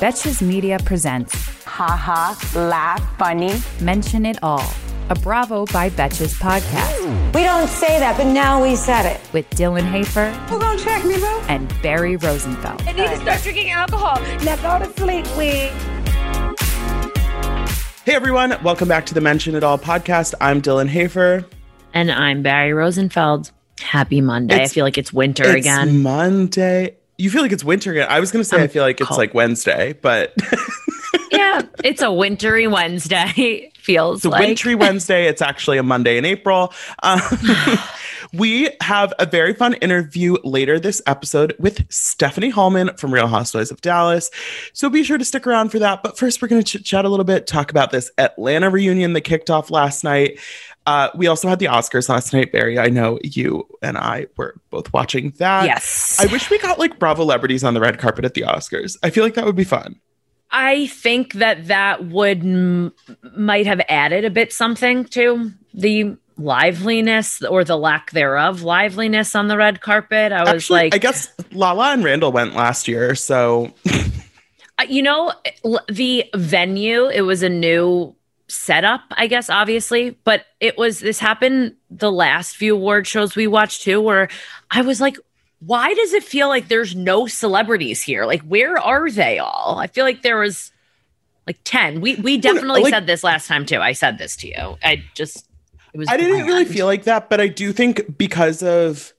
Betches Media presents Ha Ha, laugh, funny. Mention It All, a Bravo by Betches podcast We don't say that, but now we said it. with Dylan Hafer Who gonna check me, bro? and Barry Rosenfeld. I need to start drinking alcohol. Now go to sleep, we. Hey everyone, welcome back to the Mention It All podcast. I'm Dylan Hafer. And I'm Barry Rosenfeld. Happy Monday. It's- I feel like it's winter It's again. Monday. You feel like it's winter again. I was gonna say I I'm feel like it's like Wednesday, but yeah, it's a wintry Wednesday. Feels it's a like. wintry Wednesday. It's actually a Monday in April. Um, we have a very fun interview later this episode with Stephanie Hollman from Real Housewives of Dallas. So be sure to stick around for that. But first, we're going to chit chat a little bit, talk about this Atlanta reunion that kicked off last night. Uh, we also had the Oscars last night, Barry. I know you and I were both watching that. Yes. I wish we got like Bravo celebrities on the red carpet at the Oscars. I feel like that would be fun. I think that that would m- might have added a bit something to the liveliness or the lack thereof liveliness on the red carpet. I was Actually, like, I guess Lala and Randall went last year, so Uh, you know the venue it was a new setup i guess obviously but it was this happened the last few award shows we watched too where i was like why does it feel like there's no celebrities here? Like where are they all? I feel like there was like 10 we we definitely like- said this last time too. I said this to you. I just it was I didn't really feel like that, but I do think because of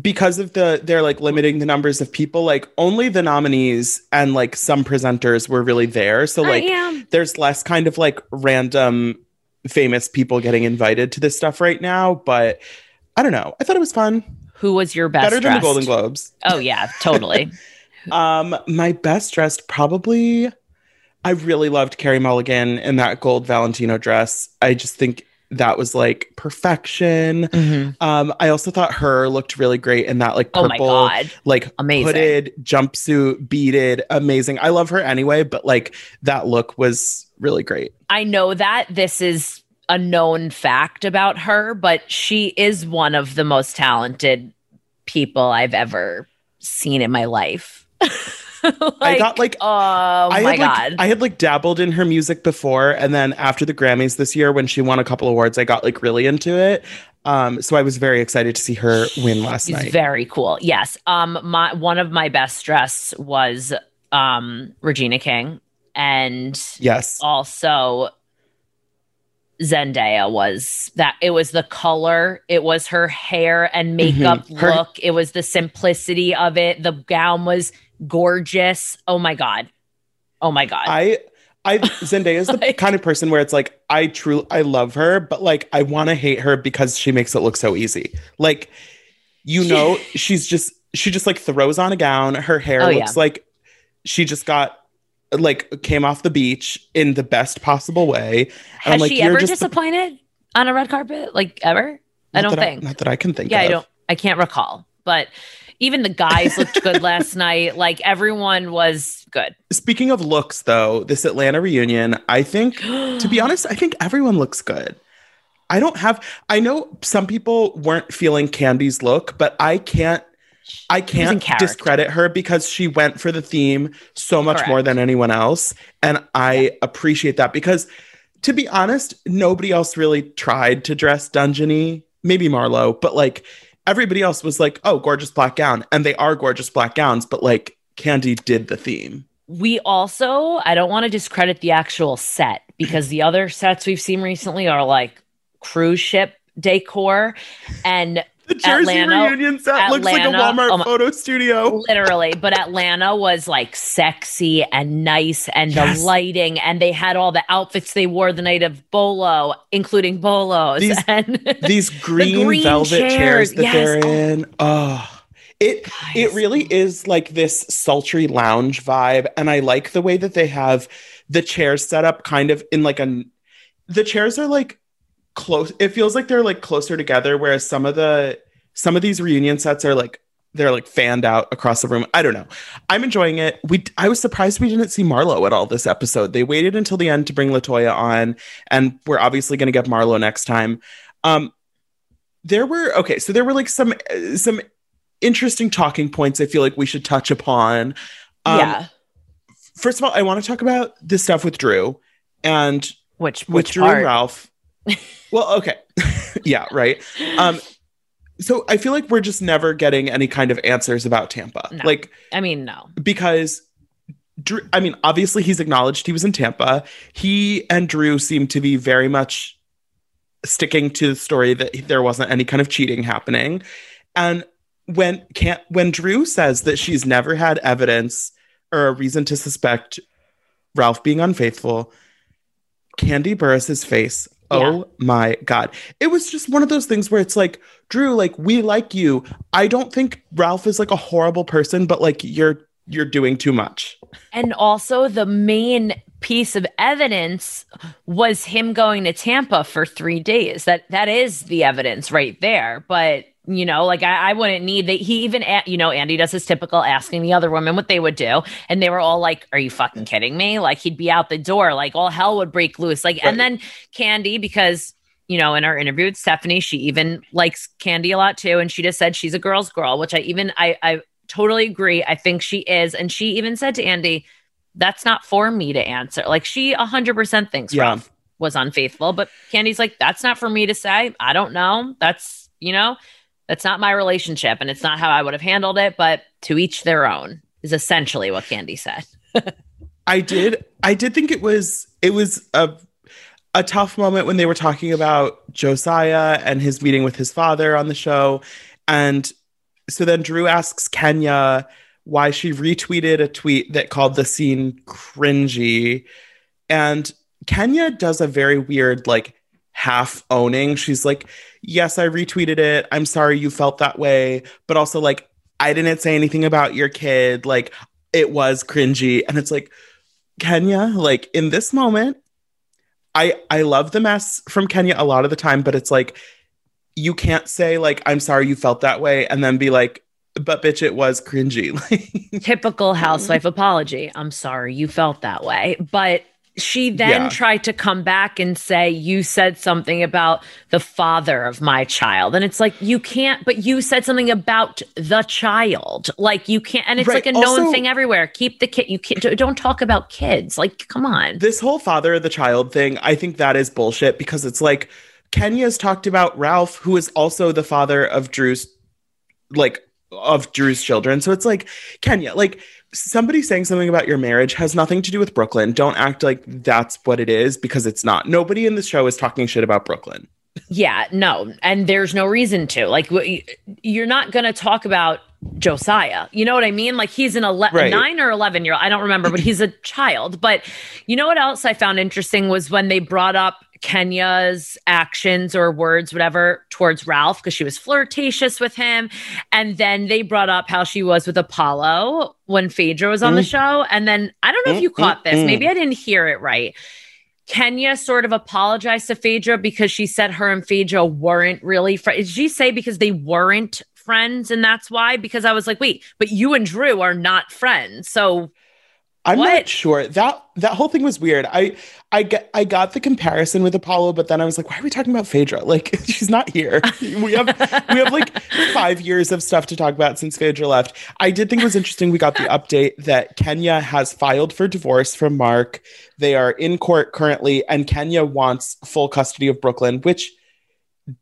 because of the they're like limiting the numbers of people, like only the nominees and like some presenters were really there. So like there's less kind of like random famous people getting invited to this stuff right now, but I don't know. I thought it was fun. who was your best Better than the? Golden Globes. oh yeah totally Um, my best dressed probably. I really loved Carey Mulligan in that gold Valentino dress. I just think that was like perfection. Mhm. Um, I also thought her looked really great in that like oh purple, god like Amazing. hooded jumpsuit, beaded, amazing. I love her anyway, but like that look was really great. I know that this is a known fact about her, but she is one of the most talented people I've ever seen in my life. I got like oh I my had god. like I had like dabbled in her music before, and then after the Grammys this year, when she won a couple awards, I got like really into it. Um, so I was very excited to see her win last She's night. very cool. Yes. Um my one of my best dress was um Regina King and yes, also Zendaya was that it was the color, it was her hair and makeup Mhm. Her- look, it was the simplicity of it. The gown was gorgeous. Oh my god. Oh my god. I I Zendaya is the Like- kind of person where it's like I truly I love her, but like I want to hate her because she makes it look so easy. Like you know, she's just she just like throws on a gown. Her hair Oh, looks yeah. like she just got like came off the beach in the best possible way. And Has like, she ever just the- disappointed on a red carpet? Like ever? I don't think. not that I can think yeah, of. I don't I can't recall. But even the guys looked good last night. Like everyone was good. Speaking of looks though, this Atlanta reunion, I think to be honest, I think everyone looks good. I don't have I know some people weren't feeling Kandi's look, but I can't I can't discredit her because she went for the theme so much more than anyone else. And I appreciate that because to be honest, nobody else really tried to dress dungeony. Maybe Marlo, but like everybody else was like, oh, gorgeous black gown. And they are gorgeous black gowns, but like Kandi did the theme. We also, I don't want to discredit the actual set because the other sets we've seen recently are like cruise ship decor and The Jersey Atlanta- reunion set looks like a Walmart oh my- photo studio. literally but atlanta was like sexy and nice and Yes. the lighting and they had all the outfits they wore the night of bolo including bolos These- and These green, green velvet chairs, chairs, that yes. they're in. Oh, It it really is like this sultry lounge vibe, and I like the way that they have the chairs set up kind of in like a. The chairs are like close. It feels like they're like closer together, whereas some of the some of these reunion sets are like they're like fanned out across the room. I don't know. I'm enjoying it. We I was surprised we didn't see Marlo at all this episode. They waited until the end to bring Latoya on, and we're obviously going to get Marlo next time. Um, there were okay, so there were like some some interesting talking points. I feel like we should touch upon. Um, yeah. First of all, I want to talk about this stuff with Drew and Which with which Drew part? and Ralph. Well, okay, yeah, right. Um, so I feel like we're just never getting any kind of answers about Tampa, No. like I mean, no. because. Drew, I mean, obviously, he's acknowledged he was in Tampa. He and Drew seem to be very much sticking to the story that there wasn't any kind of cheating happening. And when can't when Drew says that she's never had evidence or a reason to suspect Ralph being unfaithful, Kandi Burruss's face. Oh my god. It was just one of those things where it's like, Drew, like we like you. I don't think Ralph is like a horrible person, but like you're you're doing too much. And also, the main piece of evidence was him going to Tampa for three days. That that is the evidence right there. But you know, like I, I wouldn't need that. He even, a- you know, Andy does his typical asking the other women what they would do, and they were all like, "Are you fucking kidding me?" Like he'd be out the door, like all hell would break loose. Like, and then Kandi, because you know, in our interview with Stephanie, she even likes Kandi a lot too, and she just said she's a girl's girl, which I even I I totally agree. I think she is, and she even said to Andy, "That's not for me to answer." Like she hundred percent thinks Yeah. Ralph was unfaithful, but Kandi's like, "That's not for me to say. I don't know. That's you know." That's not my relationship, and it's not how I would have handled it. But to each their own is essentially what Kandi said. I did I did think it was it was a a tough moment when they were talking about Josiah and his meeting with his father on the show. And so then Drew asks Kenya why she retweeted a tweet that called the scene cringy. And Kenya does a very weird, like, half owning. She's like, Yes, I retweeted it. I'm sorry you felt that way. But also, like, I didn't say anything about your kid. Like, it was cringy. And it's like, Kenya, like, in this moment, I I love the mess from Kenya a lot of the time, but it's like you can't say like I'm sorry you felt that way and then be like but bitch it was cringy. Like Typical housewife mm-hmm. apology. I'm sorry you felt that way. But she then Yeah. tried to come back and say, You said something about the father of my child. And it's like, you can't, but you said something about the child. Like, you can't, and it's Right. like a known thing everywhere. Keep the kid, you can't, don't talk about kids. Like, come on. this whole father of the child thing, I think that is bullshit because it's like Kenya's talked about Ralph, who is also the father of Drew's like of Drew's children. So it's like Kenya, like somebody saying something about your marriage has nothing to do with Brooklyn. Don't act like that's what it is because it's not. Nobody in the show is talking shit about Brooklyn. Yeah, no, and there's no reason to. Like, you're not going to talk about Josiah. You know what I mean? Like, he's an ele- Right. nine or eleven year old. I don't remember, but he's a child. But you know what else I found interesting was when they brought up Kenya's actions or words, whatever, towards Ralph because she was flirtatious with him, and then they brought up how she was with Apollo when Phaedra was on the show, and then I don't know if you Mm, caught mm, this. mm. Maybe I didn't hear it right. Kenya sort of apologized to Phaedra because she said her and Phaedra weren't really friends. Did she say because they weren't friends and that's why? Because I was like, wait, but you and Drew are not friends. So I'm What? not sure. That that whole thing was weird. I I get I got the comparison with Apollo, but then I was like, why are we talking about Phaedra? Like she's not here. We have we have like five years of stuff to talk about since Phaedra left. I did think it was interesting. We got the update that Kenya has filed for divorce from Marc. They are in court currently, and Kenya wants full custody of Brooklyn, which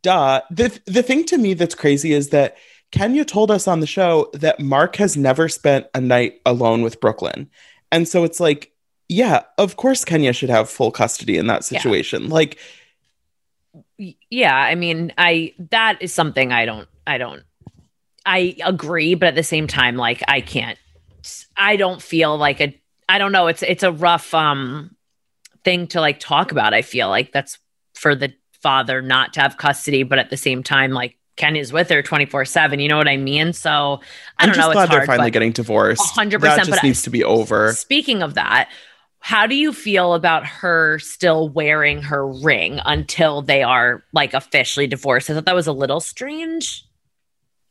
duh. The the thing to me that's crazy is that Kenya told us on the show that Marc has never spent a night alone with Brooklyn. And so it's like, yeah, of course Kenya should have full custody in that Yeah. situation. Like, yeah, I mean, I that is something I don't I don't I agree, but at the same time, like I can't I don't feel like a I don't know, it's it's a rough um thing to like talk about. I feel like that's for the father not to have custody, but at the same time, like Kenya's with her 24 7. You know what I mean? So I I'm don't know. glad it's they're hard, finally getting divorced. 100%, That just but I- needs to be over. Speaking of that, how do you feel about her still wearing her ring until they are like officially divorced? I thought that was a little strange.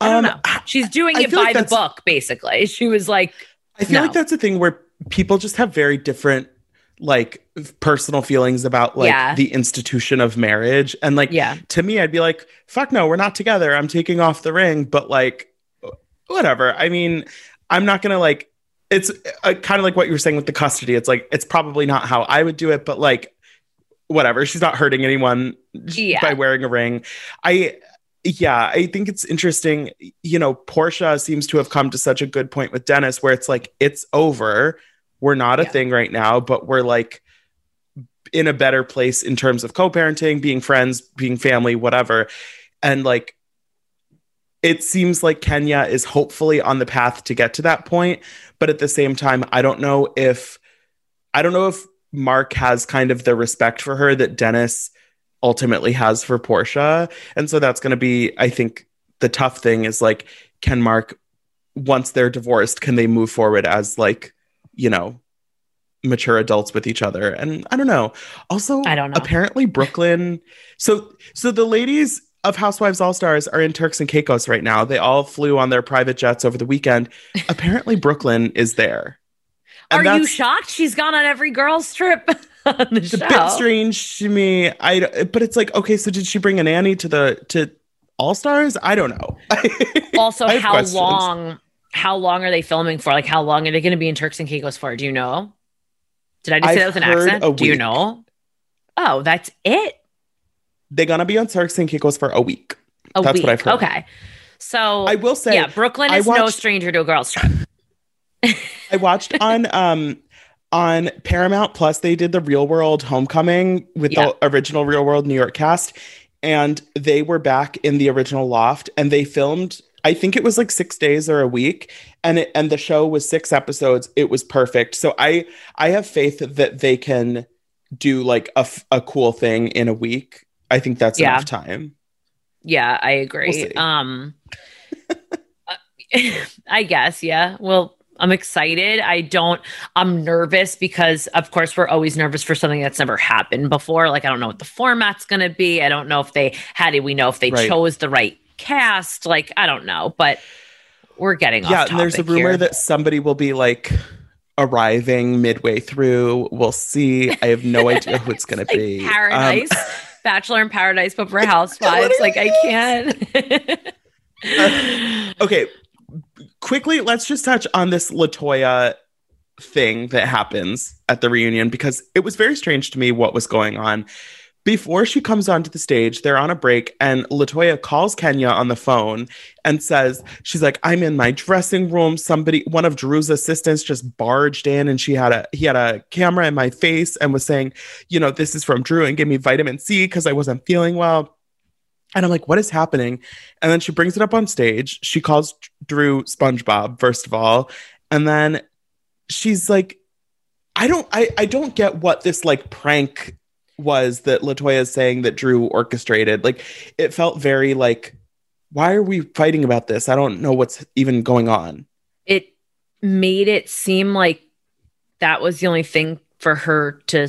I don't Um, know. She's doing I it by like the book, basically. She was like, I feel No. like that's a thing where people just have very different like personal feelings about like Yeah. the institution of marriage and like yeah, to me I'd be like fuck no we're not together I'm taking off the ring but like whatever I mean I'm not going to like it's uh, kind of like what you were saying with the custody it's like it's probably not how I would do it but like whatever she's not hurting anyone Yeah. by wearing a ring I yeah, I think it's interesting. You know, Porsha seems to have come to such a good point with Dennis where it's like, it's over. We're not a Yeah. thing right now, but we're like in a better place in terms of co parenting, being friends, being family, whatever. And like, it seems like Kenya is hopefully on the path to get to that point. But at the same time, I don't know if, I don't know if Marc has kind of the respect for her that Dennis ultimately has for Porsha. And so that's going to be, I think, the tough thing is like, can Marc, once they're divorced, can they move forward as like, you know, mature adults with each other? And I don't know. Also, I don't know. Apparently, Brooklyn. So, so the ladies of Housewives All Stars are in Turks and Caicos right now. They all flew on their private jets over the weekend. apparently, Brooklyn is there. And Are you shocked? She's gone on every girl's trip on the it's a bit strange to me. I but it's like okay, so did she bring a nanny to the to All Stars? I don't know. Also, how questions. long? How long are they filming for? Like, how long are they going to be in Turks and Caicos for? Do you know? Did I just say that with an accent? Do you know? Oh, that's it. They're gonna be on Turks and Caicos for a week. A That's week. what I've heard. Okay. So I will say, yeah, Brooklyn is no stranger to a girl's trip. I watched on um on Paramount Plus. They did the Real World Homecoming with Yeah. the original Real World New York cast, and they were back in the original loft, and they filmed. I think it was like six days or a week, and it, and the show was six episodes. It was perfect. So I I have faith that they can do like a, f- a cool thing in a week. I think that's Yeah. enough time. Yeah, I agree. We'll um I guess, yeah. Well, I'm excited. I don't I'm nervous because of course we're always nervous for something that's never happened before. Like I don't know what the format's going to be. I don't know if they how do we know if they Right. chose the right cast? Like I don't know, but we're getting off yeah, and there's a rumor here. that somebody will be like arriving midway through. We'll see. I have no idea who it's going to like be. Um, paradise, Bachelor in Paradise, but for Housewives. like I can't. okay, quickly, let's just touch on this Latoya thing that happens at the reunion because it was very strange to me what was going on. Before she comes onto the stage, they're on a break, and Latoya calls Kenya on the phone and says, She's like, I'm in my dressing room. Somebody, one of Drew's assistants just barged in and she had a he had a camera in my face and was saying, you know, this is from Drew and give me vitamin C because I wasn't feeling well. And I'm like, what is happening? And then she brings it up on stage. She calls Drew SpongeBob, first of all. And then she's like, I don't I, I don't get what this like prank was that Latoya is saying that Drew orchestrated. Like it felt very like, why are we fighting about this? I don't know what's even going on. it made it seem like that was the only thing for her to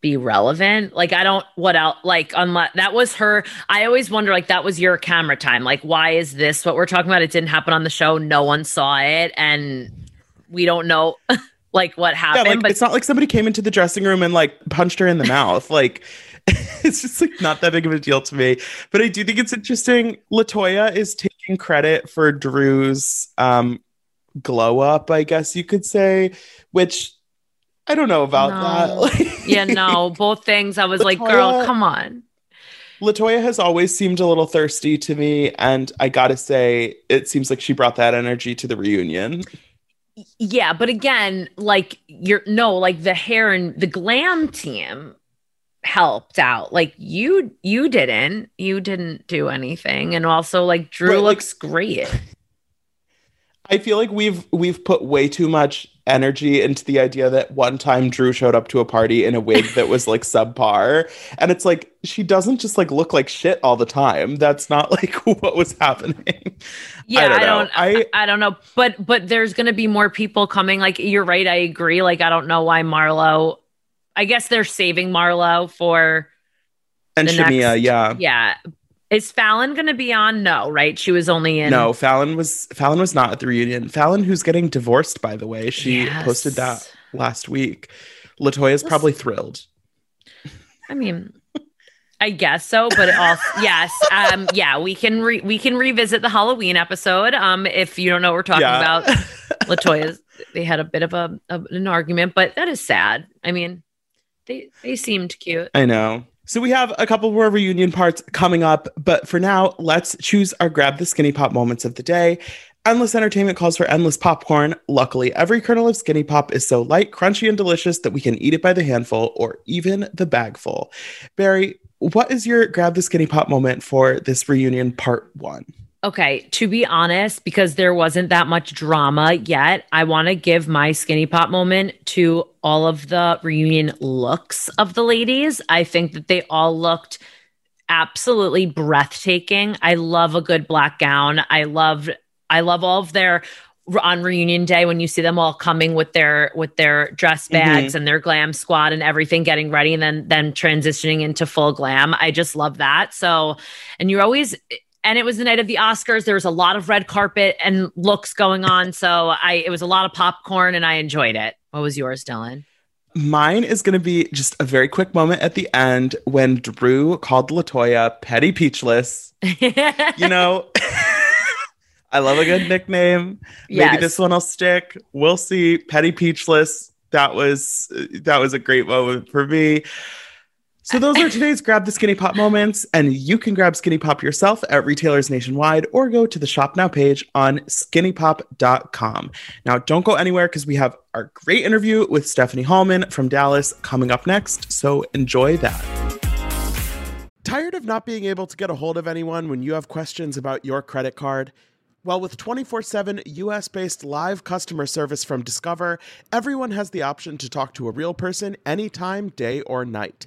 be relevant. Like I don't what else like unless that was her. I always wonder like that was your camera time. Like why is this what we're talking about? It didn't happen on the show. No one saw it and we don't know like what happened. Yeah, like but it's not like somebody came into the dressing room and like punched her in the mouth. Like it's just like not that big of a deal to me. But I do think it's interesting. Latoya is taking credit for Drew's um glow up, I guess you could say, which I don't know about that. No. Like, yeah, no, both things. I was like, girl, come on. Latoya has always seemed a little thirsty to me, and I gotta say, it seems like she brought that energy to the reunion. Yeah, but again, like you're no, like the hair and the glam team helped out. Like you you didn't. You didn't do anything. And also like Drew Right, like- looks great. I feel like we've we've put way too much energy into the idea that one time Drew showed up to a party in a wig that was like subpar. And it's like, she doesn't just like look like shit all the time. That's not like what was happening. Yeah, I don't, I know. don't I, I don't know. But but there's gonna be more people coming. Like you're right, I agree. Like I don't know why Marlo I guess they're saving Marlo for and Shamea, next- yeah. Yeah. Is Falynn going to be on? No, right? She was only in. No, Falynn was Falynn was not at the reunion. Falynn, who's getting divorced, by the way, she Yes. posted that last week. Latoya's probably thrilled. I mean, I guess so, but it also yes, um, yeah, we can re- we can revisit the Halloween episode. Um, if you don't know what we're talking Yeah. about, Latoya's they had a bit of a, a an argument, but that is sad. I mean, they they seemed cute. I know. So we have a couple more reunion parts coming up, but for now, let's choose our grab the skinny pop moments of the day. Endless entertainment calls for endless popcorn. Luckily, every kernel of skinny pop is so light, crunchy, and delicious that we can eat it by the handful or even the bagful. Barry, what is your grab the skinny pop moment for this reunion part one? Okay, to be honest, because there wasn't that much drama yet, I want to give my skinny pop moment to all of the reunion looks of the ladies. I think that they all looked absolutely breathtaking. I love a good black gown. I love I love all of their on reunion day when you see them all coming with their with their dress mm-hmm. bags and their glam squad and everything getting ready and then then transitioning into full glam. I just love that. So and you're always and it was the night of the Oscars. There was a lot of red carpet and looks going on. So I it was a lot of popcorn and I enjoyed it. What was yours, Dylan? Mine is going to be just a very quick moment at the end when Drew called Latoya Petty Peachless. You know, I love a good nickname. Maybe this one will stick. We'll see. Petty Peachless. That was that was a great moment for me. So those are today's grab the skinny pop moments, and you can grab skinny pop yourself at retailers nationwide or go to the shop now page on skinnypop.com. Now don't go anywhere because we have our great interview with Stephanie Hollman from Dallas coming up next. So enjoy that. Tired of not being able to get a hold of anyone when you have questions about your credit card? Well, with 24 7 US based live customer service from Discover, everyone has the option to talk to a real person anytime, day or night.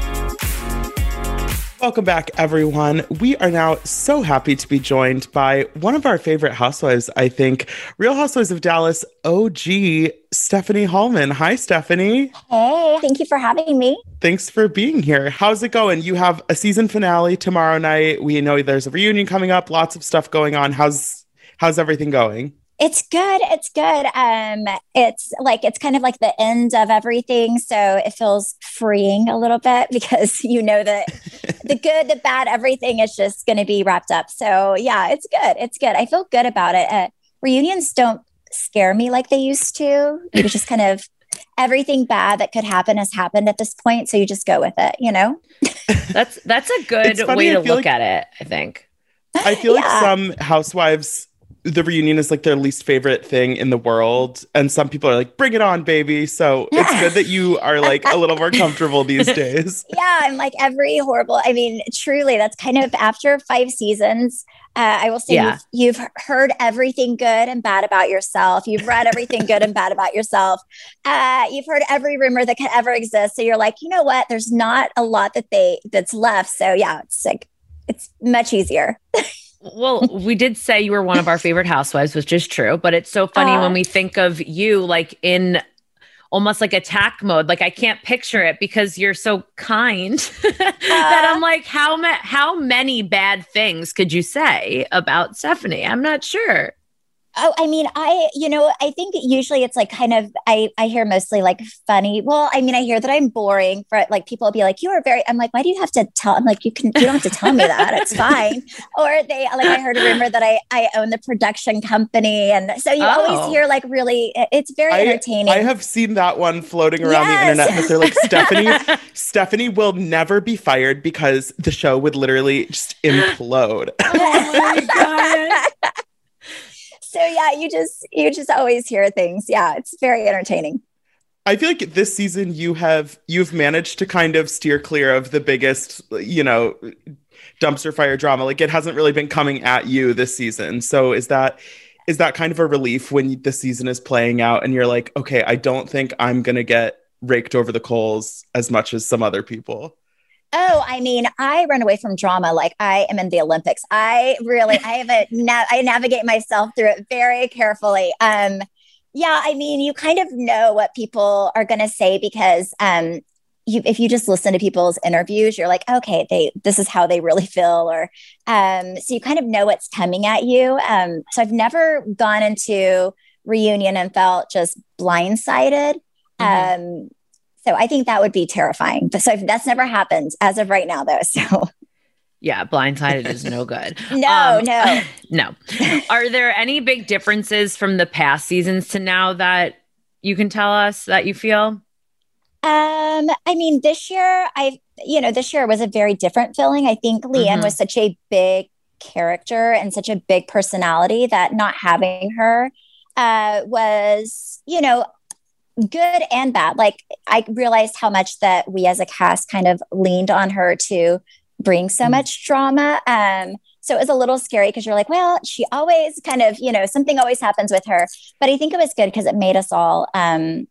Welcome back, everyone. We are now so happy to be joined by one of our favorite housewives, I think, Real Housewives of Dallas OG, Stephanie Hollman. Hi, Stephanie. Hey, thank you for having me. Thanks for being here. How's it going? You have a season finale tomorrow night. We know there's a reunion coming up, lots of stuff going on. How's how's everything going? It's good. It's good. Um, it's like it's kind of like the end of everything, so it feels freeing a little bit because you know that the good, the bad, everything is just going to be wrapped up. So yeah, it's good. It's good. I feel good about it. Uh, reunions don't scare me like they used to. You just kind of everything bad that could happen has happened at this point, so you just go with it. You know. That's that's a good funny, way to look like- at it, I think. I feel like some housewives the reunion is like their least favorite thing in the world and some people are like bring it on baby so it's good that you are like a little more comfortable these days yeah, I'm like every horrible. I mean, truly, that's kind of after five seasons. Uh, I will say Yeah. you've, you've heard everything good and bad about yourself. You've read everything good and bad about yourself. Uh, you've heard every rumor that could ever exist. So you're like, you know what? There's not a lot that they that's left. So yeah, it's like it's much easier. Well, we did say you were one of our favorite housewives, which is true, but it's so funny Aw. when we think of you like in almost like attack mode. Like I can't picture it because you're so kind that I'm like, how ma- how many bad things could you say about Stephanie? I'm not sure. Oh, I mean, I, you know, I think usually it's like kind of, I, I hear mostly like funny. Well, I mean, I hear that I'm boring for like people will be like, you are very, I'm like, why do you have to tell? I'm like, you can, you don't have to tell me that. It's fine. Or they, like, I heard a rumor that I, I own the production company. And so you Oh. always hear like really, it's very I, entertaining. I have seen that one floating around the internet but they're like stephanie stephanie will never be fired because the show would literally just implode Oh my god. So yeah, you just you just always hear things. Yeah, it's very entertaining. I feel like this season you have you've managed to kind of steer clear of the biggest, you know, dumpster fire drama. Like it hasn't really been coming at you this season. So is that is that kind of a relief when the season is playing out and you're like, okay, I don't think I'm gonna get raked over the coals as much as some other people? Oh, I mean, I run away from drama like I am in the Olympics. I really, I have a, na- I navigate myself through it very carefully. Um, yeah, I mean, you kind of know what people are going to say because um, you, if you just listen to people's interviews, you're like, okay, they this is how they really feel, or um, so you kind of know what's coming at you. Um, so I've never gone into reunion and felt just blindsided. Mm-hmm. Um, so I think that would be terrifying. But so that's never happened as of right now, though. So yeah, blindsided is no good. no, um, no, no. Are there any big differences from the past seasons to now that you can tell us that you feel? Um, I mean, this year, I, you know, this year was a very different feeling. I think LeeAnne mm-hmm. was such a big character and such a big personality that not having her uh, was, you know, good and bad. Like I realized how much that we as a cast kind of leaned on her to bring so mm. much drama. Um, so it was a little scary because you're like, well, she always kind of, you know, something always happens with her. But I think it was good because it made us all, um,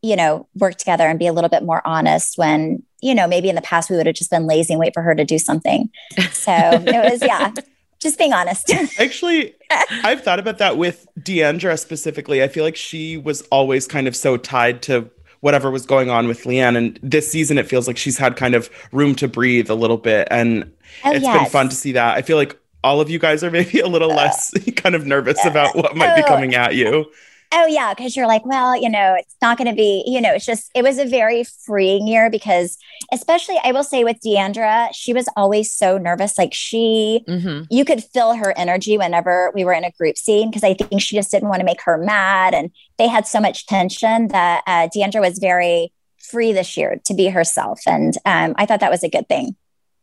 you know, work together and be a little bit more honest when, you know, maybe in the past we would have just been lazy and wait for her to do something. So it was, yeah, just being honest. Actually, I've thought about that with D'Andra specifically. I feel like she was always kind of so tied to whatever was going on with LeeAnne. And this season, it feels like she's had kind of room to breathe a little bit. And oh, it's yes. been fun to see that. I feel like all of you guys are maybe a little uh, less kind of nervous about what might be coming at you. Oh yeah, because you're like, well, you know, it's not going to be, you know, it's just it was a very freeing year because, especially, I will say with D'Andra, she was always so nervous. Like she, mm-hmm. you could feel her energy whenever we were in a group scene because I think she just didn't want to make her mad, and they had so much tension that uh, D'Andra was very free this year to be herself, and um, I thought that was a good thing.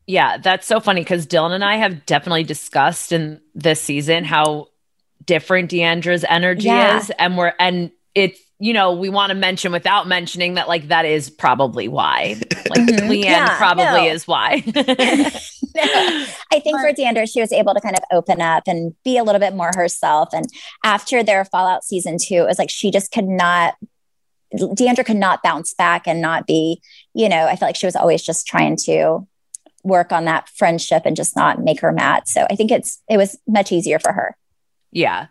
Yeah, that's so funny because Dylan and I have definitely discussed in this season how different D'Andra's energy yeah. is. And we're, and it's, you know, we want to mention without mentioning that, like, that is probably why. Like, mm-hmm. LeeAnne yeah, probably no. is why. no. I think for D'Andra, she was able to kind of open up and be a little bit more herself. And after their Fallout season two, it was like she just could not D'Andra could not bounce back and not be, you know, I felt like she was always just trying to work on that friendship and just not make her mad. So I think it's it was much easier for her. Yeah.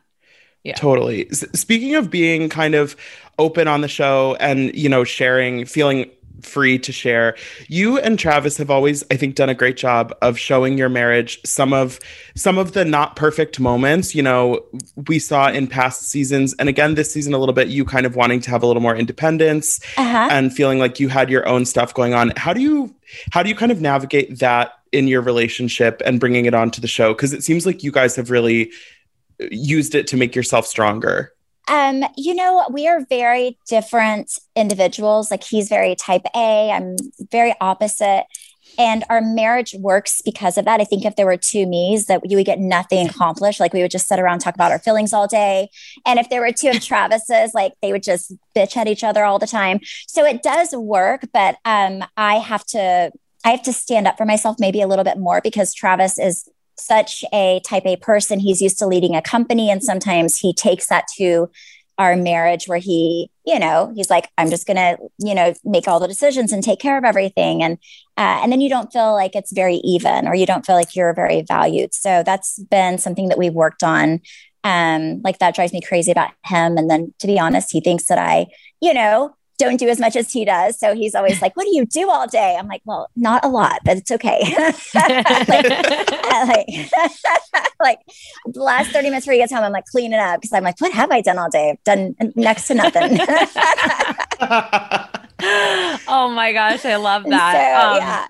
Yeah. Totally. S- speaking of being kind of open on the show and, you know, sharing, feeling free to share. You and Travis have always I think done a great job of showing your marriage some of some of the not perfect moments, you know, we saw in past seasons and again this season a little bit you kind of wanting to have a little more independence uh-huh. and feeling like you had your own stuff going on. How do you how do you kind of navigate that in your relationship and bringing it onto the show because it seems like you guys have really used it to make yourself stronger? Um, you know, we are very different individuals. Like he's very type A, I'm very opposite. And our marriage works because of that. I think if there were two me's, that you would get nothing accomplished. Like we would just sit around talk about our feelings all day. And if there were two of Travis's, like they would just bitch at each other all the time. So it does work, but um, I have to I have to stand up for myself maybe a little bit more because Travis is such a type A person. He's used to leading a company, and sometimes he takes that to our marriage where he, you know, he's like, I'm just gonna, you know, make all the decisions and take care of everything, and uh, and then you don't feel like it's very even, or you don't feel like you're very valued. So that's been something that we've worked on. Um, like that drives me crazy about him. And then to be honest, he thinks that I, you know, don't do as much as he does. So he's always like, What do you do all day? I'm like, Well, not a lot, but it's okay. like, like, like, the last 30 minutes before he gets home, I'm like cleaning up because I'm like, What have I done all day? I've done next to nothing. oh my gosh, I love that. So, um, yeah.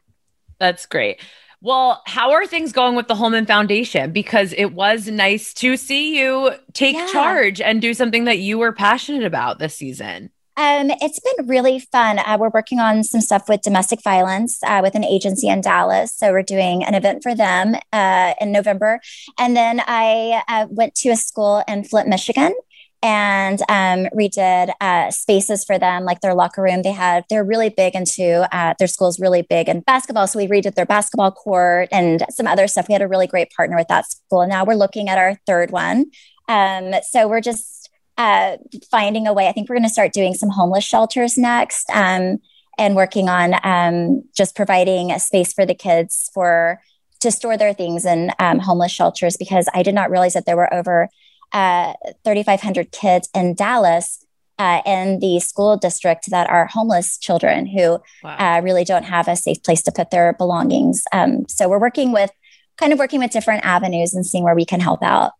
That's great. Well, how are things going with the Hollman Foundation? Because it was nice to see you take yeah. charge and do something that you were passionate about this season. Um, it's been really fun. Uh, we're working on some stuff with domestic violence uh, with an agency in Dallas. So we're doing an event for them uh, in November. And then I uh, went to a school in Flint, Michigan. And um, redid uh, spaces for them, like their locker room. They had they're really big into uh, their school's really big in basketball, so we redid their basketball court and some other stuff. We had a really great partner with that school. And now we're looking at our third one. Um, so we're just uh, finding a way. I think we're going to start doing some homeless shelters next um, and working on um, just providing a space for the kids for to store their things in um, homeless shelters because I did not realize that there were over uh, 3,500 kids in Dallas uh, in the school district that are homeless children who wow. uh, really don't have a safe place to put their belongings. Um, so we're working with kind of working with different avenues and seeing where we can help out.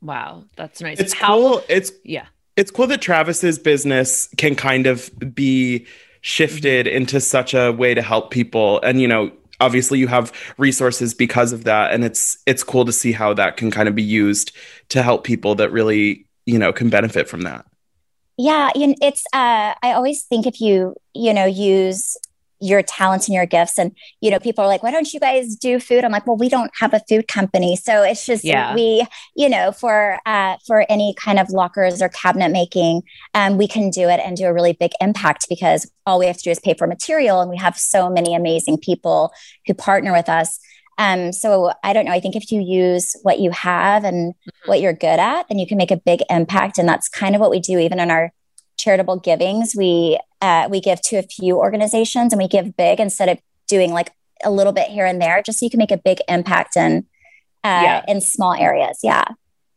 Wow, that's nice. It's How, cool. It's yeah. It's cool that Travis's business can kind of be shifted mm-hmm. into such a way to help people and you know obviously you have resources because of that and it's it's cool to see how that can kind of be used to help people that really you know can benefit from that yeah you know, it's uh i always think if you you know use your talents and your gifts and you know people are like why don't you guys do food i'm like well we don't have a food company so it's just yeah. we you know for uh, for any kind of lockers or cabinet making um, we can do it and do a really big impact because all we have to do is pay for material and we have so many amazing people who partner with us um, so I don't know. I think if you use what you have and mm-hmm. what you're good at, then you can make a big impact. And that's kind of what we do, even in our charitable givings. We uh, we give to a few organizations and we give big instead of doing like a little bit here and there, just so you can make a big impact in uh, yeah. in small areas. Yeah.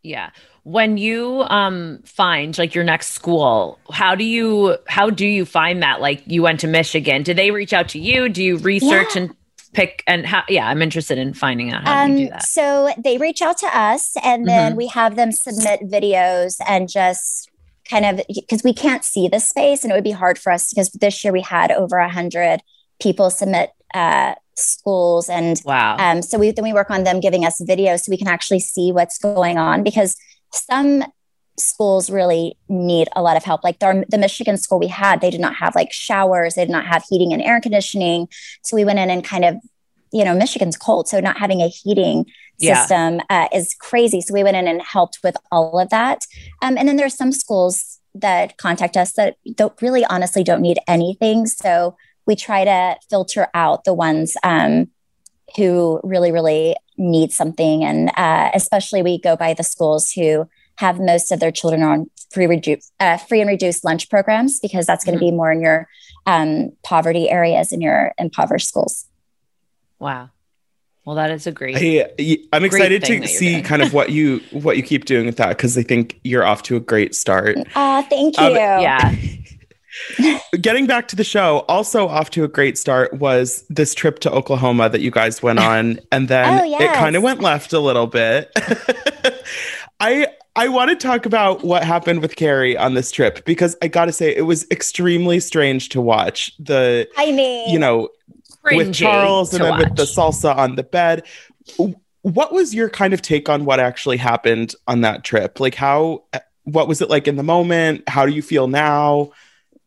Yeah. When you um find like your next school, how do you how do you find that? Like you went to Michigan. Do they reach out to you? Do you research yeah. and pick and how yeah i'm interested in finding out how um, you do that so they reach out to us and then mm-hmm. we have them submit videos and just kind of because we can't see the space and it would be hard for us because this year we had over a hundred people submit uh, schools and wow. um, so we then we work on them giving us videos so we can actually see what's going on because some schools really need a lot of help. Like the, the michigan school we had they did not have like showers they did not have heating and air conditioning. So we went in and kind of you know michigan's cold so not having a heating system yeah. uh, is crazy. So we went in and helped with all of that. Um, and then there's some schools that contact us that don't really honestly don't need anything. So we try to filter out the ones um, who really, really need something. And uh, especially we go by the schools who have most of their children on free, redu- uh, free and reduced lunch programs because that's going to mm-hmm. be more in your um, poverty areas in your impoverished schools. Wow. Well, that is a great. I, I'm excited to see kind of what you what you keep doing with that because I think you're off to a great start. Oh, thank um, you. Um, yeah. Getting back to the show, also off to a great start was this trip to Oklahoma that you guys went on, and then oh, yes. it kind of went left a little bit. I I want to talk about what happened with Kary on this trip because I got to say it was extremely strange to watch the. I mean, you know, with Charles and then watch. with the salsa on the bed. What was your kind of take on what actually happened on that trip? Like how what was it like in the moment? How do you feel now?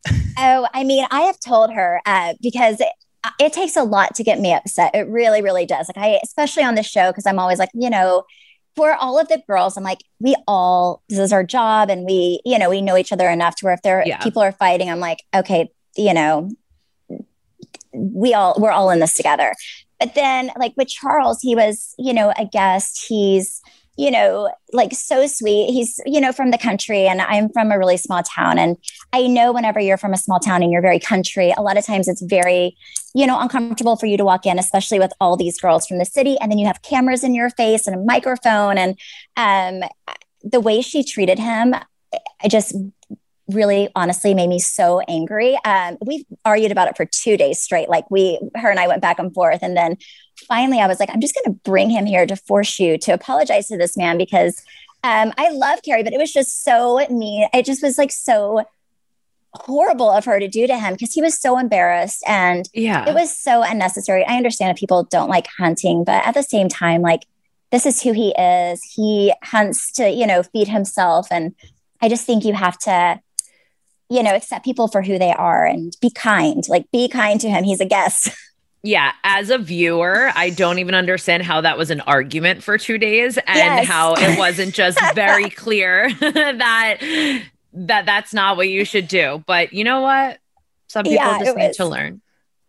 oh, I mean, I have told her uh, because it, it takes a lot to get me upset. It really, really does. Like I, especially on the show, because I'm always like, you know, for all of the girls, I'm like, we all this is our job, and we, you know, we know each other enough to where if there yeah. people are fighting, I'm like, okay, you know, we all we're all in this together. But then like with charles he was you know a guest. He's you know like so sweet. He's you know from the country and i'm from a really small town. And i know whenever you're from a small town and you're very country a lot of times it's very you know uncomfortable for you to walk in especially with all these girls from the city. And then you have cameras in your face and a microphone. And um the way she treated him i just really honestly made me so angry. Um, we argued about it for two days straight. Like we, her and I went back and forth. And then finally I was like, I'm just going to bring him here to force you to apologize to this man because um, I love Kary, but it was just so mean. It just was like so horrible of her to do to him because he was so embarrassed and yeah, it was so unnecessary. I understand if people don't like hunting, but at the same time, like this is who he is. He hunts to, you know, feed himself. And I just think you have to you know, accept people for who they are and be kind. Like, be kind to him. He's a guest. Yeah, as a viewer, I don't even understand how that was an argument for two days and Yes. how it wasn't just very clear that that that's not what you should do. But you know what? Some people Yeah, just need was- to learn.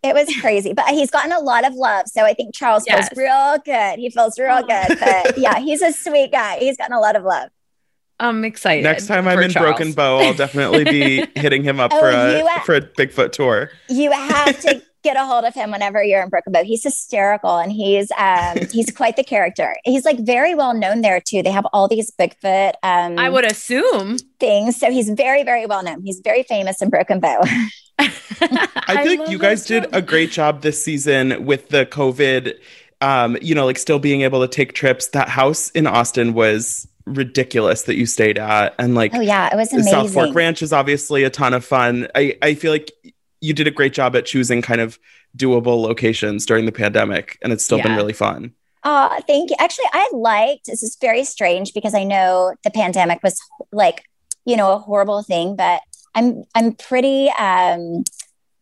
It was crazy, but he's gotten a lot of love. So I think Charles Yes. feels real good. He feels real good. But yeah, he's a sweet guy. He's gotten a lot of love. I'm excited. Next time I'm in Charles. Broken Bow, I'll definitely be hitting him up Oh, for a you- for a Bigfoot tour. You have to get a hold of him whenever you're in Broken Bow. He's hysterical and he's um he's quite the character. He's like very well known there too. They have all these Bigfoot um I would assume. things. So he's very, very well known. He's very famous in Broken Bow. I, I like you guys did a great job this season with the COVID. Um, you know, like still being able to take trips. That house in Austin was ridiculous that you stayed at, and like Oh yeah, it was amazing. South Fork Ranch is obviously a ton of fun. I I feel like you did a great job at choosing kind of doable locations during the pandemic, and it's still been really fun. Oh, thank you. Actually, I liked this is very strange because I know the pandemic was like, you know, a horrible thing, but I'm I'm pretty um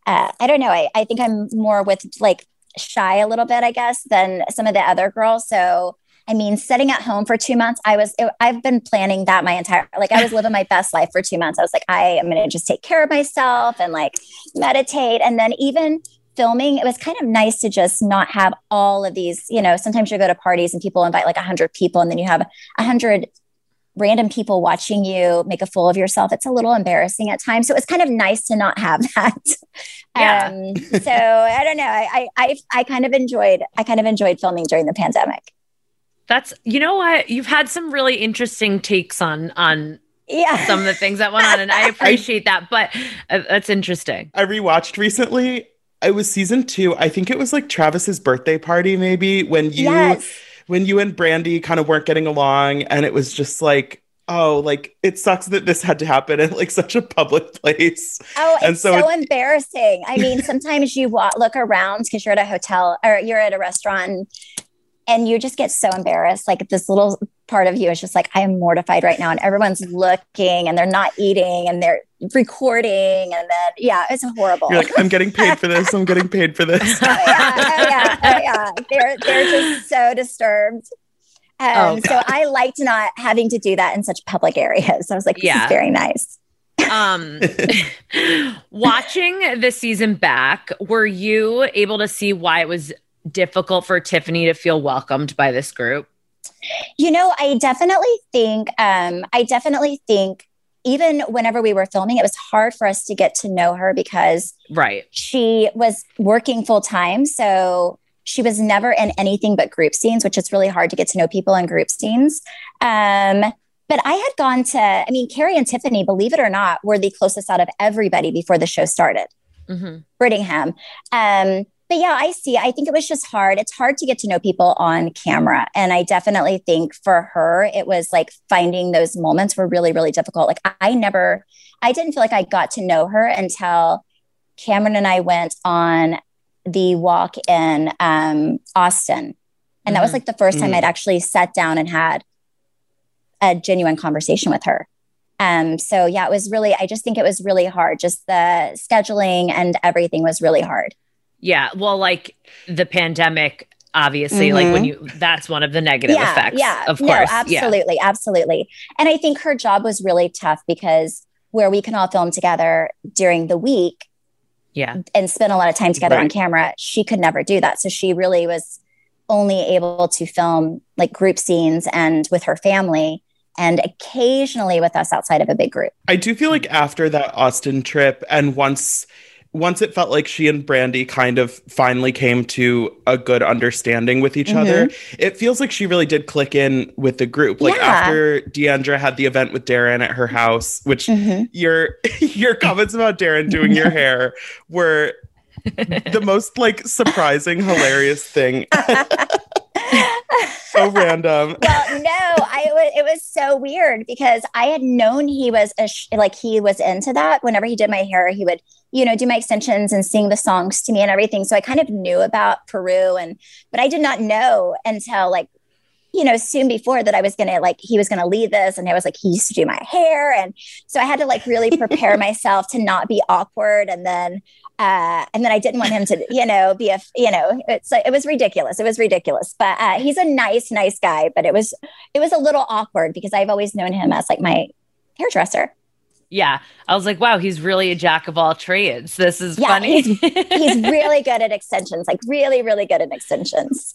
uh, I don't know. I, I think I'm more with like shy a little bit, I guess, than some of the other girls. So I mean, sitting at home for two months, I was, it, I've been planning that my entire, like, I was living my best life for two months. I was like, I am going to just take care of myself and like meditate. And then even filming, it was kind of nice to just not have all of these, you know, sometimes you go to parties and people invite like a hundred people and then you have a hundred random people watching you make a fool of yourself. It's a little embarrassing at times. So it's kind of nice to not have that. Yeah. Um, so I don't know. I, I, I, I kind of enjoyed, I kind of enjoyed filming during the pandemic. That's you know what? You've had some really interesting takes on on Yeah. some of the things that went on, and I appreciate that. But uh, that's interesting. I rewatched recently. It was season two. I think it was like Travis's birthday party, maybe when you yes. when you and Brandi kind of weren't getting along, and it was just like, oh, like it sucks that this had to happen in like such a public place. Oh, And it's so so, embarrassing. I mean, sometimes you walk, look around because you're at a hotel or you're at a restaurant and you just get so embarrassed. Like this little part of you is just like, I am mortified right now. And everyone's looking and they're not eating and they're recording. And then, yeah, it's horrible. You're like, I'm getting paid for this. I'm getting paid for this. oh, yeah, oh, yeah, oh, yeah. They're, they're just so disturbed. Um, Oh, so I liked not having to do that in such public areas. I was like, this Yeah. is very nice. Um, watching the season back, were you able to see why it was difficult for Tiffany to feel welcomed by this group? You know, I definitely think, um, I definitely think even whenever we were filming, it was hard for us to get to know her because Right. she was working full time. So she was never in anything but group scenes, which is really hard to get to know people in group scenes. Um, but I had gone to, I mean, Kary and Tiffany, believe it or not, were the closest out of everybody before the show started. hmm Brittingham. Um, but yeah, I see. I think it was just hard. It's hard to get to know people on camera. And I definitely think for her, it was like finding those moments were really, really difficult. Like I never, I didn't feel like I got to know her until Kameron and I went on the walk in um, Austin. And that was Mhm. like the first time Mm. I'd actually sat down and had a genuine conversation with her. Um, so yeah, it was really, I just think it was really hard. Just the scheduling and everything was really hard. Yeah. Well, like the pandemic, obviously, like when mm-hmm. you, that's one of the negative effects. Yeah, Of no, course. Yeah. absolutely, absolutely. And I think her job was really tough because where we can all film together during the week Yeah. and spend a lot of time together on camera, she could never do that. So she really was only able to film like group scenes and with her family and occasionally with us outside of a big group. I do feel like after that Austin trip, and once once it felt like she and Brandi kind of finally came to a good understanding with each other, mm-hmm. it feels like she really did click in with the group. Like Yeah. after D'Andra had the event with Darren at her house, which mm-hmm. your your comments about Darren doing your hair were the most like surprising, hilarious thing. so random. well, no, I it was, it was so weird because I had known he was a sh- like he was into that. Whenever he did my hair, he would you know do my extensions and sing the songs to me and everything. So I kind of knew about Peru and but I did not know until like you know, soon before that I was going to like, he was going to lead this. And I was like, he used to do my hair. And so I had to like really prepare myself to not be awkward. And then, uh, and then I didn't want him to, you know, be a, you know, it's like, it was ridiculous. It was ridiculous, but, uh, he's a nice, nice guy, but it was, it was a little awkward because I've always known him as like my hairdresser. Yeah. I was like, wow, he's really a jack of all trades. This is Yeah, funny. he's really good at extensions, like really, really good at extensions.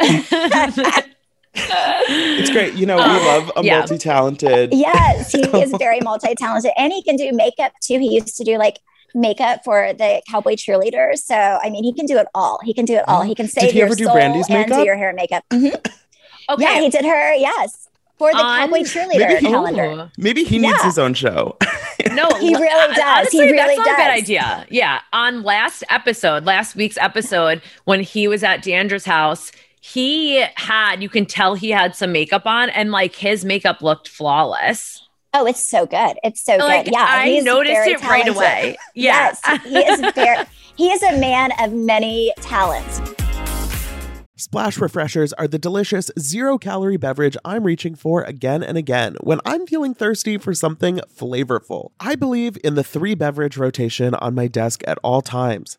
It's great. You know, we Um, love a yeah. multi-talented. Yes, he is very multi-talented and he can do makeup too. He used to do like makeup for the cowboy cheerleaders. So I mean he can do it all. He can do it all. He can save he your ever do soul Brandi's and do makeup? your hair and makeup. Mhm. okay. Yeah, he did her, yes. For the On- cowboy cheerleader Maybe he- calendar. Maybe he needs Yeah. his own show. No, He really uh, does. Honestly, He really that's not a bad idea. Yeah. On last episode, last week's episode, when he was at D'Andra's house, he had, you can tell he had some makeup on and like his makeup looked flawless. Oh, it's so good. It's so Like, good. Yeah. I noticed very it right away. Yeah. Yes. He is very he is a man of many talents. Splash Refreshers are the delicious zero calorie beverage I'm reaching for again and again when I'm feeling thirsty for something flavorful. I believe in the three beverage rotation on my desk at all times.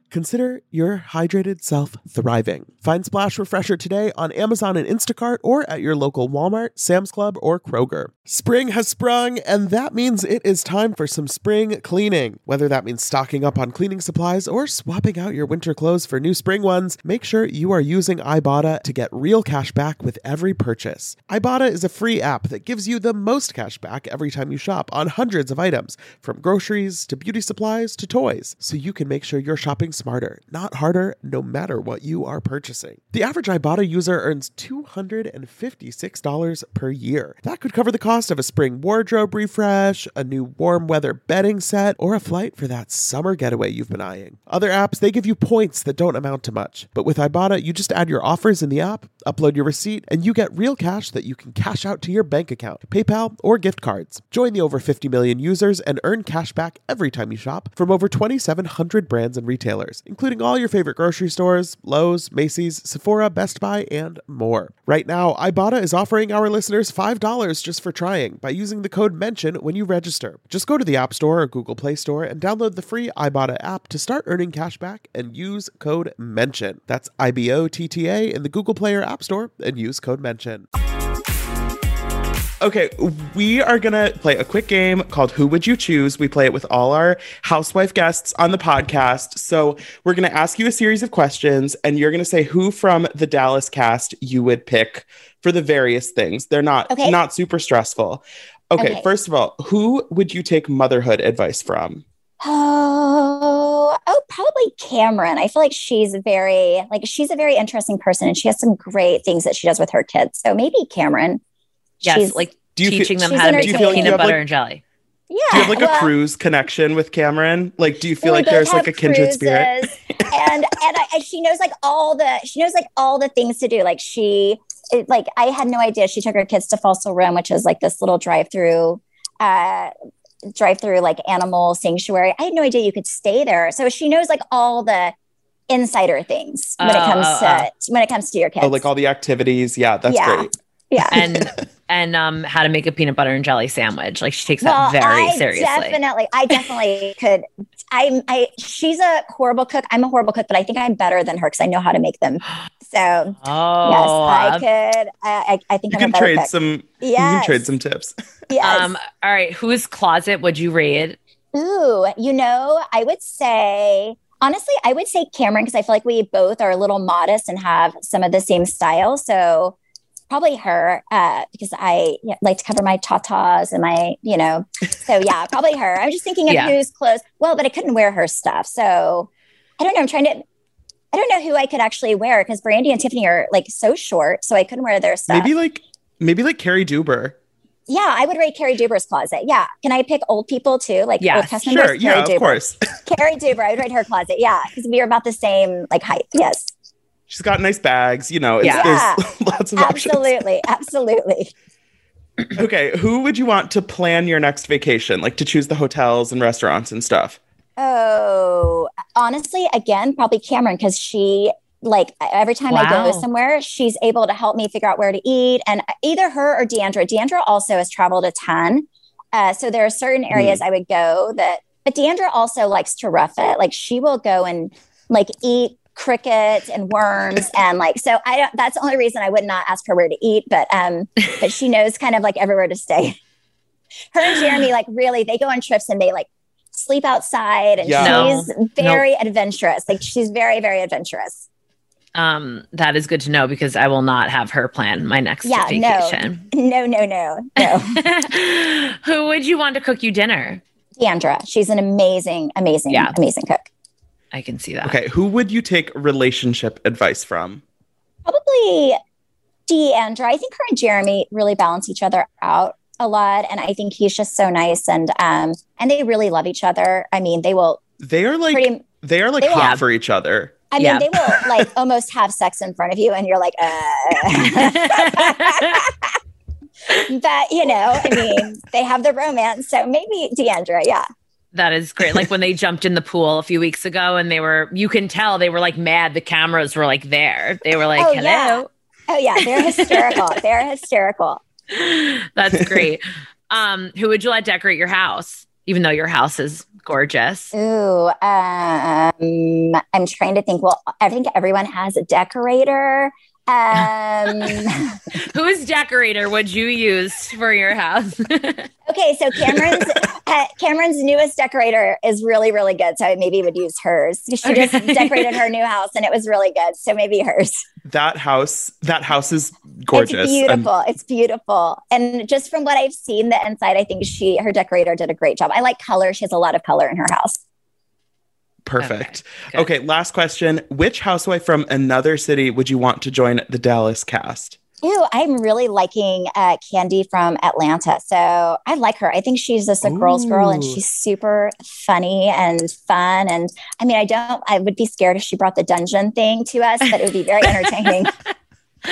Consider your hydrated self thriving. Find Splash Refresher today on Amazon and Instacart or at your local Walmart, Sam's Club, or Kroger. Spring has sprung, and that means it is time for some spring cleaning. Whether that means stocking up on cleaning supplies or swapping out your winter clothes for new spring ones, make sure you are using Ibotta to get real cash back with every purchase. Ibotta is a free app that gives you the most cash back every time you shop on hundreds of items, from groceries to beauty supplies to toys, so you can make sure you're shopping smarter, not harder, no matter what you are purchasing. The average Ibotta user earns $256 per year. That could cover the cost of a spring wardrobe refresh, a new warm weather bedding set, or a flight for that summer getaway you've been eyeing. Other apps, they give you points that don't amount to much. But with Ibotta, you just add your offers in the app, upload your receipt, and you get real cash that you can cash out to your bank account, PayPal, or gift cards. Join the over 50 million users and earn cash back every time you shop from over 2,700 brands and retailers, including all your favorite grocery stores, Lowe's, Macy's, Sephora, Best Buy, and more. Right now, Ibotta is offering our listeners $5 just for trying by using the code MENTION when you register. Just go to the App Store or Google Play Store and download the free Ibotta app to start earning cash back and use code MENTION. That's I B O T T A in the Google Play or App Store and use code MENTION. Okay, we are gonna play a quick game called Who Would You Choose? We play it with all our housewife guests on the podcast. So we're gonna ask you a series of questions, and you're gonna say who from the Dallas cast you would pick for the various things. They're not Okay. not super stressful. Okay, Okay. first of all, who would you take motherhood advice from? Oh, oh, probably Kameron. I feel like she's very like she's a very interesting person and she has some great things that she does with her kids. So maybe Kameron. Yes. She's- like Do you feel- teaching them how to make Do you feel like peanut butter like- and jelly. yeah. Do you have like a cruise connection with Kameron? Like, do you feel like there's like a kindred spirit? and and, I, and she knows like all the she knows like all the things to do. Like she it, like I had no idea she took her kids to Fossil Rim, which is like this little drive through uh drive through like animal sanctuary. I had no idea you could stay there. So she knows like all the insider things when it Oh, comes oh, to when it comes to your kids. Oh, like all the activities. Yeah, that's Yeah. great. yeah. And and um how to make a peanut butter and jelly sandwich. Like she takes well, that very I seriously. definitely, I definitely could. I'm, I, she's a horrible cook. I'm a horrible cook, but I think I'm better than her because I know how to make them. So yes, Oh, I could. I, I, I think You I'm can a better trade cook. some. You Yes. can trade some tips. Yes. um all right, whose closet would you raid? Ooh, you know, I would say honestly, I would say Kameron because I feel like we both are a little modest and have some of the same style. So probably her uh, because I you know, like to cover my tatas and my, you know, so yeah, probably her. I'm just thinking of Yeah. who's close. Well, but I couldn't wear her stuff. So I don't know. I'm trying to, I don't know who I could actually wear because Brandi and Tiffany are like so short. So I couldn't wear their stuff. Maybe like maybe like Cary Deuber. yeah, I would rate Cary Deuber's closet. Yeah. Can I pick old people too? Like Yes, old cast members? Sure, yeah, Cary of Deuber. course. Cary Deuber. I would rate her closet. Yeah. Because we are about the same like height. Yes. She's got nice bags, you know. It's, Yeah. There's lots of options. Absolutely. Absolutely. Okay, who would you want to plan your next vacation? Like to choose the hotels and restaurants and stuff? Oh, honestly, again, probably Kameron because she like every time I go somewhere, she's able to help me figure out where to eat. And either her or D'Andra. D'Andra also has traveled a ton, uh, so there are certain areas I would go that. But D'Andra also likes to rough it. Like she will go and like eat crickets and worms and like so I don't that's the only reason I would not ask her where to eat but um but she knows kind of like everywhere to stay. Her and Jeremy like really they go on trips and they like sleep outside and Yeah. No. she's very adventurous. Like she's very very adventurous. Um, that is good to know because I will not have her plan my next Yeah, no. No no no no. Who would you want to cook you dinner? D'Andra, she's an amazing amazing Yeah. amazing cook. I can see that. Okay, who would you take relationship advice from? Probably D'Andra. I think her and Jeremy really balance each other out a lot and I think he's just so nice and um and they really love each other. I mean, they will They are like pretty they are like they will- hot for each other. I mean, Yeah. they will like almost have sex in front of you, and you're like, uh. but you know, I mean, they have the romance, so maybe D'Andra, yeah, That is great. Like when they jumped in the pool a few weeks ago and they were, you can tell they were like mad. The cameras were like there. They were like, Oh, hello. yeah. oh yeah, they're hysterical. they're hysterical. That's great. um, who would you let decorate your house? Even though your house is gorgeous. Ooh, um, I'm trying to think. Well, I think everyone has a decorator. Um, Whose decorator would you use for your house? okay, so Kameron's uh, Kameron's newest decorator is really, really good. So I maybe would use hers. She just decorated her new house, and it was really good. So maybe hers. That house, that house is gorgeous. It's and beautiful. it's beautiful. And just from what I've seen the inside, I think she her decorator did a great job. I like color. She has a lot of color in her house. Perfect. Okay, Okay, last question. Which housewife from another city would you want to join the Dallas cast? Ooh, I'm really liking uh, Kandi from Atlanta. So I like her. I think she's just a girl's girl and she's super funny and fun. And I mean, I don't, I would be scared if she brought the dungeon thing to us, but it would be very entertaining.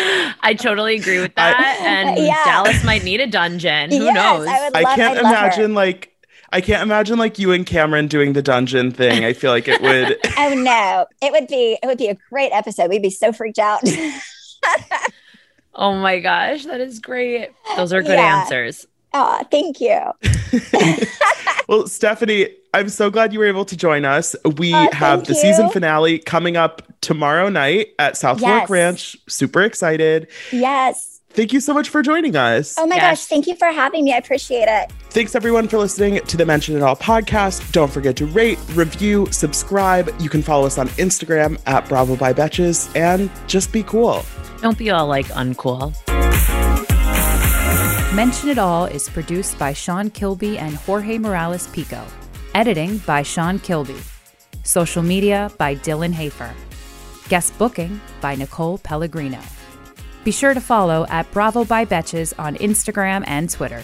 I totally agree with that. and Yeah. Dallas might need a dungeon. Who yes, knows? I would I can't I'd love her. imagine like I can't imagine like you and Kameron doing the dungeon thing. I feel like it would Oh no, it would be, it would be a great episode. We'd be so freaked out. oh my gosh, that is great. Those are good Yeah. answers. oh, thank you. Well, Stephanie, I'm so glad you were able to join us. We Uh, have thank the season finale coming up tomorrow night at South Fork Ranch. Super excited. Yes. Thank you so much for joining us. Oh my Yes. gosh. Thank you for having me. I appreciate it. Thanks everyone for listening to the Mention It All podcast. Don't forget to rate, review, subscribe. You can follow us on Instagram at Bravo by Betches and just be cool. Don't be all like uncool. Mention It All is produced by Sean Kilby and Jorge Morales Pico. Editing by Sean Kilby. Social media by Dylan Hafer. Guest booking by Nicole Pellegrino. Be sure to follow at Bravo by Betches on Instagram and Twitter.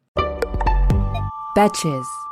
Betches.